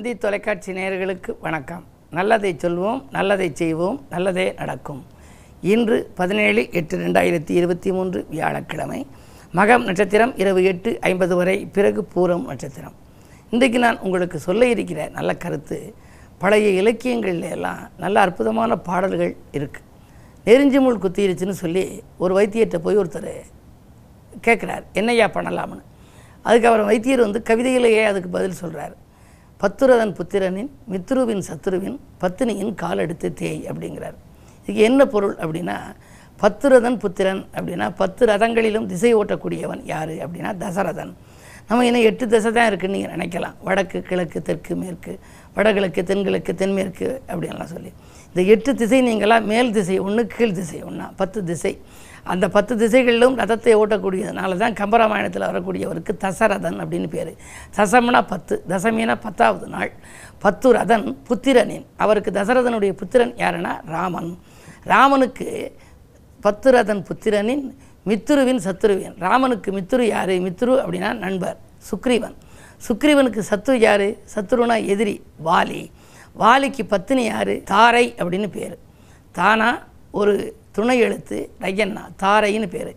தந்தி தொலைக்காட்சி நேயர்களுக்கு வணக்கம். நல்லதை சொல்வோம் நல்லதை செய்வோம் நல்லதே நடக்கும். இன்று பதினேழு எட்டு ரெண்டாயிரத்தி இருபத்தி மூன்று வியாழக்கிழமை. மகம் நட்சத்திரம் இரவு எட்டு ஐம்பது வரை பிறகு பூரம் நட்சத்திரம். இன்றைக்கு நான் உங்களுக்கு சொல்ல இருக்கிற நல்ல கருத்து பழைய இலக்கியங்கள்ல எல்லாம் நல்ல அற்புதமான பாடல்கள் இருக்குது நெறிஞ்சி முள் குத்திருச்சுன்னு சொல்லி ஒரு வைத்தியர்கிட்ட போய் ஒருத்தர் கேட்குறார் என்னையா பண்ணலாம்னு. அதுக்கு அவர் வைத்தியர் வந்து கவிதையிலேயே அதுக்கு பதில் சொல்கிறார் பத்துரதன் புத்திரனின் மித்ருவின் சத்ருவின் பத்தினியின் கால் எடுத்து தேய் அப்படிங்கிறார். இதுக்கு என்ன பொருள் அப்படின்னா பத்துரதன் புத்திரன் அப்படின்னா பத்து ரதங்களிலும் திசை ஓட்டக்கூடியவன் யார் அப்படின்னா தசரதன். நம்ம இன்னும் எட்டு திசை தான் இருக்குன்னு நீங்கள் நினைக்கலாம். வடக்கு கிழக்கு தெற்கு மேற்கு வடகிழக்கு தென்கிழக்கு தென்மேற்கு அப்படின்லாம் சொல்லி. இந்த எட்டு திசை நீங்களாம் மேல் திசை ஒன்று கீழ் திசை ஒன்றா பத்து திசை. அந்த பத்து திசைகளிலும் ரதத்தை ஓட்டக்கூடியதுனால தான் கம்பராமாயணத்தில் வரக்கூடியவருக்கு தசரதன் அப்படின்னு பேர். தசம்னா பத்து தசமினா பத்தாவது நாள். பத்து ரதன் புத்திரனின் அவருக்கு தசரதனுடைய புத்திரன் யாருன்னா ராமன். ராமனுக்கு பத்து ரதன் புத்திரனின் மித்துருவின் சத்துருவின் ராமனுக்கு மித்துரு யார்? மித்துரு அப்படின்னா நண்பர் சுக்ரீவன். சுக்ரீவனுக்கு சத்ரு யார்? சத்ருனா எதிரி வாலி. வாலிக்கு பத்தினி யார்? தாரை அப்படின்னு பேர். தானா ஒரு துணை எழுத்து ரையண்ணா தாரைன்னு பேர்.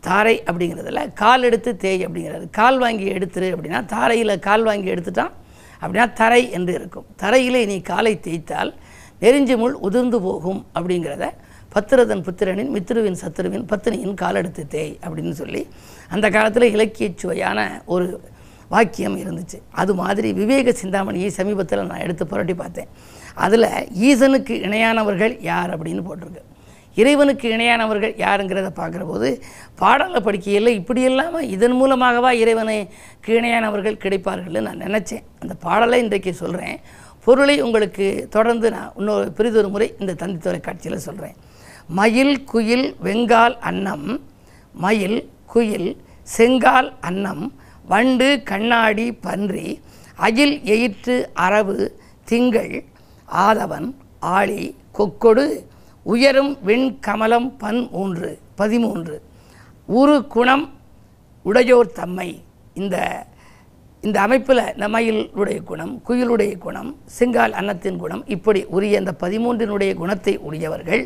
தாரை அப்படிங்கிறதுல கால் எடுத்து தேய் அப்படிங்கிறது கால் வாங்கி எடுத்துரு அப்படின்னா தாரையில் கால் வாங்கி எடுத்துட்டான் அப்படின்னா தரை என்று இருக்கும். தரையிலே நீ காலை தேய்த்தால் நெறிஞ்சி முள் உதிர்ந்து போகும் அப்படிங்கிறத பத்திரதன் புத்திரனின் மித்ருவின் சத்ருவின் பத்தினியின் காலெடுத்து தேய் அப்படின்னு சொல்லி அந்த காலத்தில் இலக்கியச் சுவையான ஒரு வாக்கியம் இருந்துச்சு. அது மாதிரி விவேக சிந்தாமணியை சமீபத்தில் நான் எடுத்து புரட்டி பார்த்தேன். அதில் ஈசனுக்கு இணையானவர்கள் யார் அப்படின்னு போட்டிருக்கு. இறைவனுக்கு இணையானவர்கள் யாருங்கிறத பார்க்குற போது பாடலை படிக்கையில் இப்படி இல்லாமல் இதன் மூலமாகவா இறைவனுக்கு இணையானவர்கள் கிடைப்பார்கள்னு நான் நினச்சேன். அந்த பாடலை இன்றைக்கு சொல்கிறேன் பொருளை உங்களுக்கு தொடர்ந்து நான் இன்னொரு பெரிதொரு முறை இந்த தந்தி தொலைக்காட்சியில் சொல்கிறேன் மயில் குயில் வெங்கால் அன்னம். மயில் குயில் செங்கால் அன்னம். வண்டு கண்ணாடி பன்றி. அகில் எயிற்று அரவு திங்கள் ஆதவன் ஆளி கொக்கொடு உயரும் வெண் கமலம் பன் மூன்று பதிமூன்று. உரு குணம் உடையோர் தம்மை. இந்த இந்த அமைப்பில் இந்த மயிலுடைய குணம் குயிலுடைய குணம் செங்கால் அன்னத்தின் குணம் இப்படி உரிய இந்த பதிமூன்றினுடைய குணத்தை உடையவர்கள்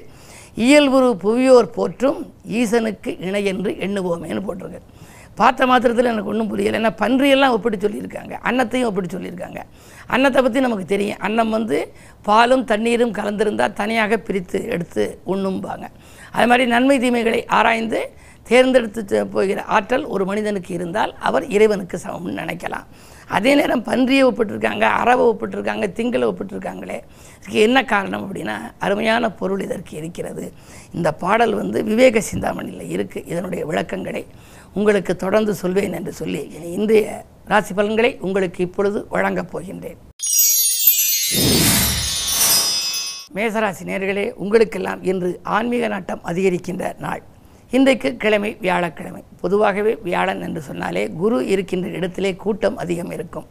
இயல்புரு புவியோர் போற்றும் ஈசனுக்கு இணையென்று எண்ணுவோமேன்னு போட்டிருக்கு. பார்த்த மாத்திரத்தில் எனக்கு ஒன்றும் புரியலை. ஏன்னா பன்றியெல்லாம் ஒப்பிட்டு சொல்லியிருக்காங்க. அன்னத்தையும் ஒப்பிட்டு சொல்லியிருக்காங்க. அன்னத்தை பற்றி நமக்கு தெரியும். அன்னம் வந்து பாலும் தண்ணீரும் கலந்திருந்தால் தனியாக பிரித்து எடுத்து உண்ணும்பாங்க. அது மாதிரி நன்மை தீமைகளை ஆராய்ந்து தேர்ந்தெடுத்து போகிற ஆற்றல் ஒரு மனிதனுக்கு இருந்தால் அவர் இறைவனுக்கு சமம்னு நினைக்கலாம். அதே நேரம் பன்றியை ஒப்பிட்டிருக்காங்க அறவை ஒப்பிட்டிருக்காங்க திங்களை ஒப்பிட்டிருக்காங்களே. இதுக்கு என்ன காரணம் அப்படின்னா அருமையான பொருள் இதற்கு இருக்கிறது. இந்த பாடல் வந்து விவேக சிந்தாமணியில் இருக்குது இதனுடைய விளக்கங்களை உங்களுக்கு தொடர்ந்து சொல்வேன் என்று சொல்லி இன்றைய ராசி பலன்களை உங்களுக்கு இப்பொழுது வழங்கப் போகின்றேன். மேசராசி நேர்களே உங்களுக்கெல்லாம் இன்று ஆன்மீக நாட்டம் அதிகரிக்கின்ற நாள். இன்றைக்கு கிழமை வியாழக்கிழமை. பொதுவாகவே வியாழன் என்று சொன்னாலே குரு இருக்கின்ற இடத்திலே கூட்டம் அதிகம் இருக்கும்.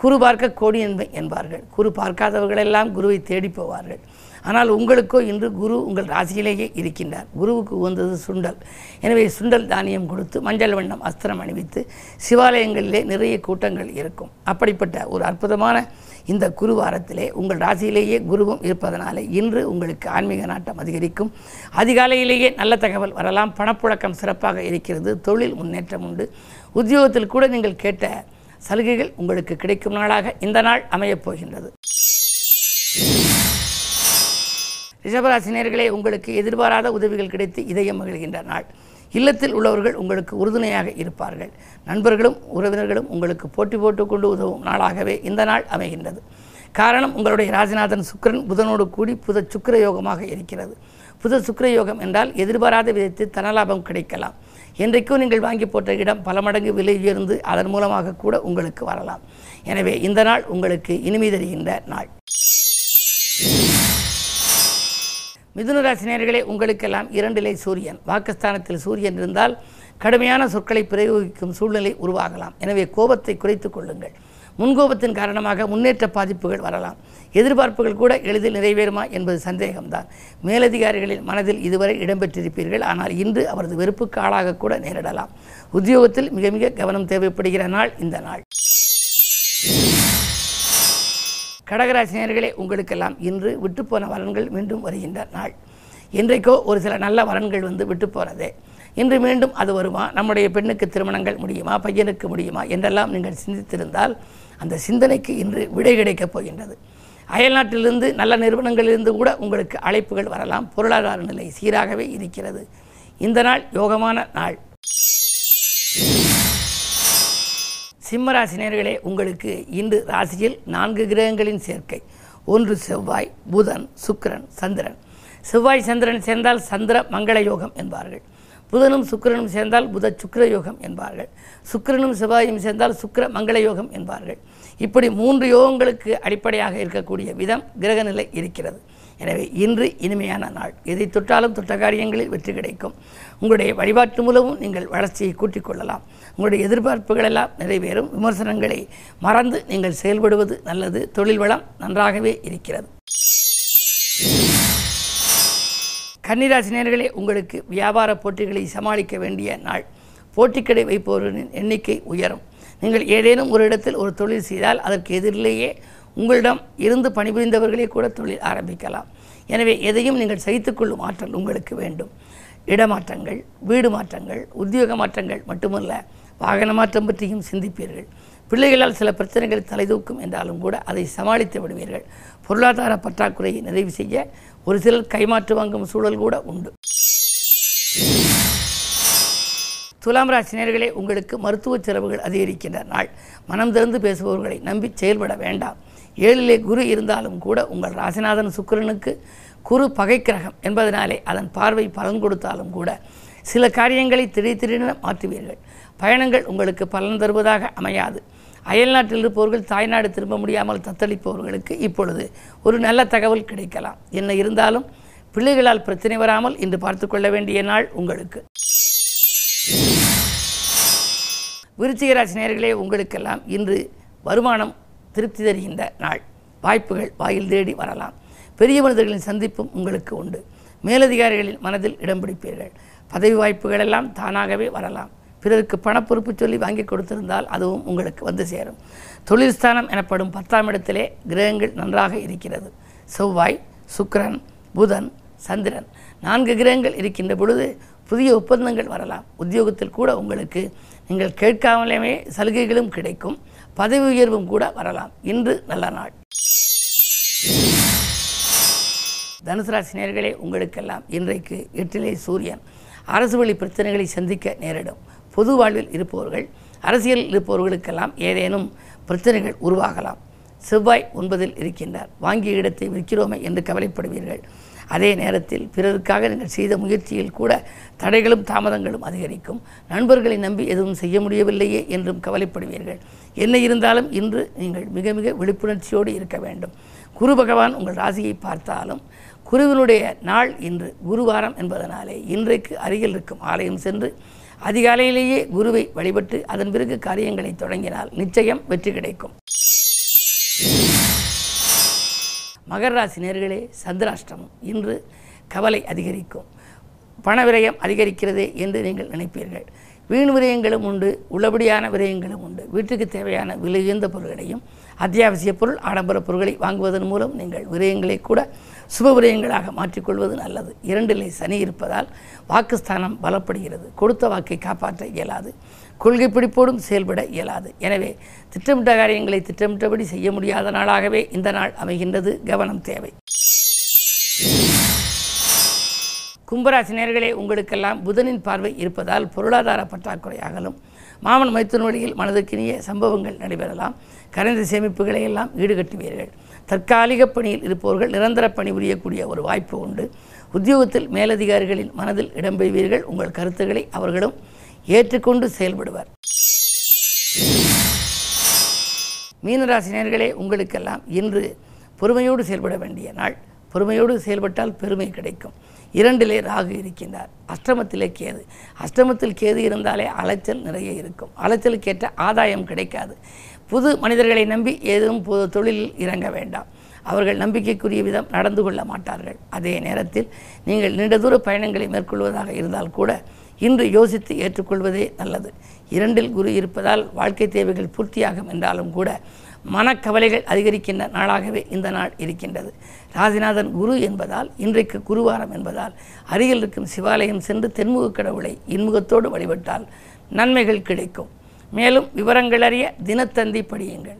குரு பார்க்க கோடி என்பை என்பார்கள். குரு பார்க்காதவர்களெல்லாம் குருவை தேடி போவார்கள். ஆனால் உங்களுக்கோ இன்று குரு உங்கள் ராசியிலேயே இருக்கின்றார். குருவுக்கு உகந்தது சுண்டல். எனவே சுண்டல் தானியம் கொடுத்து மஞ்சள் வண்ணம் அஸ்திரம் அணிவித்து சிவாலயங்களிலே நிறைய கூட்டங்கள் இருக்கும். அப்படிப்பட்ட ஒரு அற்புதமான இந்த குரு வாரத்திலே உங்கள் ராசியிலேயே குருவும் இருப்பதனாலே இன்று உங்களுக்கு ஆன்மீக நாட்டம் அதிகரிக்கும். அதிகாலையிலேயே நல்ல தகவல் வரலாம். பணப்புழக்கம் சிறப்பாக இருக்கிறது. தொழில் முன்னேற்றம் உண்டு. உத்தியோகத்தில் கூட நீங்கள் கேட்ட சலுகைகள் உங்களுக்கு கிடைக்கும் நாளாக இந்த நாள் அமையப் போகின்றது. ரிஷபராசினியர்களே உங்களுக்கு எதிர்பாராத உதவிகள் கிடைத்து இதயம் மகிழ்கின்ற நாள். இல்லத்தில் உள்ளவர்கள் உங்களுக்கு உறுதுணையாக இருப்பார்கள். நண்பர்களும் உறவினர்களும் உங்களுக்கு போட்டி போட்டுக்கொண்டு உதவும் நாளாகவே இந்த நாள் அமைகின்றது. காரணம் உங்களுடைய ராஜநாதன் சுக்கரன் புதனோடு கூடி புத சுக்கர யோகமாக இருக்கிறது. புத சுக்கர யோகம் என்றால் எதிர்பாராத விதத்தில் தனலாபம் கிடைக்கலாம். என்றைக்கும் நீங்கள் வாங்கி போட்ட இடம் பல மடங்கு விலை உயர்ந்து அதன் மூலமாக கூட உங்களுக்கு வரலாம். எனவே இந்த நாள் உங்களுக்கு இனிமை தருகின்ற நாள். மிதுனராசினியர்களே உங்களுக்கெல்லாம் இரண்டிலே சூரியன். வாக்குஸ்தானத்தில் சூரியன் இருந்தால் கடுமையான சொற்களை பிரயோகிக்கும் சூழ்நிலை உருவாகலாம். எனவே கோபத்தை குறைத்து கொள்ளுங்கள். முன்கோபத்தின் காரணமாக முன்னேற்ற பாதிப்புகள் வரலாம். எதிர்பார்ப்புகள் கூட எளிதில் நிறைவேறுமா என்பது சந்தேகம்தான். மேலதிகாரிகளின் மனதில் இதுவரை இடம்பெற்றிருப்பீர்கள். ஆனால் இன்று அவரது வெறுப்புக்கு ஆளாக கூட நேரிடலாம். உத்தியோகத்தில் மிக மிக கவனம் தேவைப்படுகிற நாள் இந்த நாள். கடகராசினியர்களே உங்களுக்கெல்லாம் இன்று விட்டுப்போன வரன்கள் மீண்டும் வருகின்ற நாள். இன்றைக்கோ ஒரு சில நல்ல வரன்கள் வந்து விட்டு போகிறது இன்று மீண்டும் அது வருமா? நம்முடைய பெண்ணுக்கு திருமணங்கள் முடியுமா? பையனுக்கு முடியுமா? என்றெல்லாம் நீங்கள் சிந்தித்திருந்தால் அந்த சிந்தனைக்கு இன்று விடை கிடைக்கப் போகின்றது. அயல்நாட்டிலிருந்து நல்ல நிறுவனங்களிலிருந்து கூட உங்களுக்கு அழைப்புகள் வரலாம். பொருளாதார நிலை சீராகவே இருக்கிறது. இந்த நாள் யோகமான நாள். சிம்மராசினியர்களே உங்களுக்கு இன்று ராசியில் நான்கு கிரகங்களின் சேர்க்கை. ஒன்று செவ்வாய் புதன் சுக்கிரன் சந்திரன். செவ்வாய் சந்திரன் சேர்ந்தால் சந்திர மங்கள யோகம் என்பார்கள். புதனும் சுக்கிரனும் சேர்ந்தால் புத சுக்கிர யோகம் என்பார்கள். சுக்கிரனும் செவ்வாயும் சேர்ந்தால் சுக்கிர மங்கள யோகம் என்பார்கள். இப்படி மூன்று யோகங்களுக்கு அடிப்படையாக இருக்கக்கூடிய விதம் கிரகநிலை இருக்கிறது. எனவே இன்று இனிமையான நாள். எதை தொட்டாலும் தொட்ட காரியங்களில் வெற்றி கிடைக்கும். உங்களுடைய வழிபாட்டு மூலமும் நீங்கள் வளர்ச்சியை கூட்டிக் கொள்ளலாம். உங்களுடைய எதிர்பார்ப்புகள் எல்லாம் நிறைவேறும். விமர்சனங்களை மறந்து நீங்கள் செயல்படுவது நல்லது. தொழில் வளம் நன்றாகவே இருக்கிறது. கன்னிராசினியர்களே உங்களுக்கு வியாபார போட்டிகளை சமாளிக்க வேண்டிய நாள். போட்டிக்கடை வைப்பவர்களின் எண்ணிக்கை உயரும். நீங்கள் ஏதேனும் ஒரு இடத்தில் ஒரு தொழில் செய்தால் அதற்கு எதிரிலேயே உங்களிடம் இருந்து பணிபுரிந்தவர்களே கூட தொழில் ஆரம்பிக்கலாம். எனவே எதையும் நீங்கள் சகித்துக்கொள்ளும் ஆற்றல் உங்களுக்கு வேண்டும். இடமாற்றங்கள் வீடு மாற்றங்கள் உத்தியோக மாற்றங்கள் மட்டுமல்ல வாகன மாற்றம் பற்றியும் சிந்திப்பீர்கள். பிள்ளைகளால் சில பிரச்சனைகள் தலைதூக்கும் என்றாலும் கூட அதை சமாளித்து விடுவீர்கள். பொருளாதார பற்றாக்குறையை நிறைவு செய்ய ஒரு சிலர் கைமாற்று வாங்கும் சூழல் கூட உண்டு. துலாம் ராசினியர்களே உங்களுக்கு மருத்துவ செலவுகள் அதிகரிக்கின்ற நாள். மனம் திறந்து பேசுபவர்களை நம்பி செயல்பட வேண்டாம். ஏழிலே குரு இருந்தாலும் கூட உங்கள் ராசிநாதன் சுக்கிரனுக்கு குரு பகைக்கிரகம் என்பதனாலே அதன் பார்வை பலன் கொடுத்தாலும் கூட சில காரியங்களை திடீர் திடீரென மாற்றுவீர்கள். பயணங்கள் உங்களுக்கு பலன் தருவதாக அமையாது. அயல்நாட்டில் இருப்பவர்கள் தாய்நாடு திரும்ப முடியாமல் தத்தளிப்பவர்களுக்கு இப்பொழுது ஒரு நல்ல தகவல் கிடைக்கலாம். என்ன இருந்தாலும் பிள்ளைகளால் பிரச்சனை வராமல் இன்று பார்த்து கொள்ள வேண்டிய நாள் உங்களுக்கு. விருச்சிகராசி நேர்களே உங்களுக்கெல்லாம் இன்று வருமானம் திருப்தி தருகின்ற நாள். வாய்ப்புகள் வாயில் தேடி வரலாம். பெரிய மனிதர்களின் சந்திப்பும் உங்களுக்கு உண்டு. மேலதிகாரிகளின் மனதில் இடம் பிடிப்பீர்கள். பதவி வாய்ப்புகள் எல்லாம் தானாகவே வரலாம். பிறருக்கு பணப்பொறுப்பு சொல்லி வாங்கி கொடுத்திருந்தால் அதுவும் உங்களுக்கு வந்து சேரும். தொழில் ஸ்தானம் எனப்படும் பத்தாம் இடத்திலே கிரகங்கள் நன்றாக இருக்கிறது. செவ்வாய் சுக்கரன் புதன் சந்திரன் நான்கு கிரகங்கள் இருக்கின்ற பொழுது புதிய ஒப்பந்தங்கள் வரலாம். உத்தியோகத்தில் கூட உங்களுக்கு நீங்கள் கேட்காமலேயே சலுகைகளும் கிடைக்கும். பதவி உயர்வும் கூட வரலாம். இன்று நல்ல நாள். தனுசு ராசி நேர்களே உங்களுக்கெல்லாம் இன்றைக்கு எட்டிலே சூரியன். அரசு வழி பிரச்சனைகளை சந்திக்க நேரிடும். பொது வாழ்வில் இருப்பவர்கள் அரசியலில் இருப்பவர்களுக்கெல்லாம் ஏதேனும் பிரச்சனைகள் உருவாகலாம். செவ்வாய் ஒன்பதில் இருக்கின்றார். வாங்கிய இடத்தை விற்கிறோமே என்று கவலைப்படுவீர்கள். அதே நேரத்தில் பிறருக்காக நீங்கள் செய்த முயற்சியில் கூட தடைகளும் தாமதங்களும் அதிகரிக்கும். நண்பர்களை நம்பி எதுவும் செய்ய முடியவில்லையே என்றும் கவலைப்படுவீர்கள். என்ன இருந்தாலும் இன்று நீங்கள் மிக மிக விழிப்புணர்ச்சியோடு இருக்க வேண்டும். குரு பகவான் உங்கள் ராசியை பார்த்தாலும் குருவினுடைய நாள் இன்று குருவாரம் என்பதனாலே இன்றைக்கு அருகில் இருக்கும் ஆலயம் சென்று அதிகாலையிலேயே குருவை வழிபட்டு அதன் பிறகு காரியங்களை தொடங்கினால் நிச்சயம் வெற்றி கிடைக்கும். மகர ராசி நேர்களே சந்திராஷ்டமம். இன்று கவலை அதிகரிக்கும். பண விரயம் அதிகரிக்கிறதே என்று நீங்கள் நினைப்பீர்கள். வீண் விரயங்களும் உண்டு உள்ளபடியான விரயங்களும் உண்டு. வீட்டுக்கு தேவையான விலை உயர்ந்த பொருள்களையும் அத்தியாவசிய பொருள் ஆடம்பர பொருட்களை வாங்குவதன் மூலம் நீங்கள் விரயங்களை கூட சுப விரயங்களாக மாற்றிக்கொள்வது நல்லது. இரண்டிலே சனி இருப்பதால் வாக்குஸ்தானம் பலப்படுகிறது. கொடுத்த வாக்கை காப்பாற்ற இயலாது. கொள்கை பிடிப்போடும் செயல்பட இயலாது. எனவே திட்டமிட்ட காரியங்களை திட்டமிட்டபடி செய்ய முடியாத நாளாகவே இந்த நாள் அமைகின்றது. கவனம் தேவை. கும்பராசி நேர்களே உங்களுக்கெல்லாம் புதனின் பார்வை இருப்பதால் பொருளாதார பற்றாக்குறையாகலும் மாமன் மைத்தூர் வழியில் மனதுக்கினிய சம்பவங்கள் நடைபெறலாம். கரைந்த சேமிப்புகளை எல்லாம் ஈடுகட்டுவீர்கள். தற்காலிக பணியில் இருப்பவர்கள் நிரந்தர பணி புரியக்கூடிய ஒரு வாய்ப்பு உண்டு. உத்தியோகத்தில் மேலதிகாரிகளின் மனதில் இடம்பெறுவீர்கள் உங்கள் கருத்துக்களை அவர்களும் ஏற்றுக்கொண்டு செயல்படுவர். மீனராசினியர்களே உங்களுக்கெல்லாம் இன்று பொறுமையோடு செயல்பட வேண்டிய நாள். பொறுமையோடு செயல்பட்டால் பெருமை கிடைக்கும். இரண்டிலே ராகு இருக்கின்றார். அஷ்டமத்திலே கேது. அஷ்டமத்தில் கேது இருந்தாலே அலைச்சல் நிறைய இருக்கும். அலைச்சலுக்கேற்ற ஆதாயம் கிடைக்காது. புது மனிதர்களை நம்பி ஏதும் புது தொழிலில் இறங்க வேண்டாம். அவர்கள் நம்பிக்கைக்குரிய விதம் நடந்து கொள்ள மாட்டார்கள். அதே நேரத்தில் நீங்கள் நீண்ட தூர பயணங்களை மேற்கொள்வதாக இருந்தால் கூட இன்று யோசித்து ஏற்றுக்கொள்வதே நல்லது. இரண்டில் குரு இருப்பதால் வாழ்க்கை தேவைகள் பூர்த்தியாகும் என்றாலும் கூட மனக்கவலைகள் அதிகரிக்கின்ற நாளாகவே இந்த நாள் இருக்கின்றது. ராஜிநாதன் குரு என்பதால் இன்றைக்கு குருவாரம் என்பதால் அருகில் இருக்கும் சிவாலயம் சென்று தென்முக கடவுளை இன்முகத்தோடு வழிபட்டால் நன்மைகள் கிடைக்கும். மேலும் விவரங்கள் அறிய தினத்தந்தி படியுங்கள்.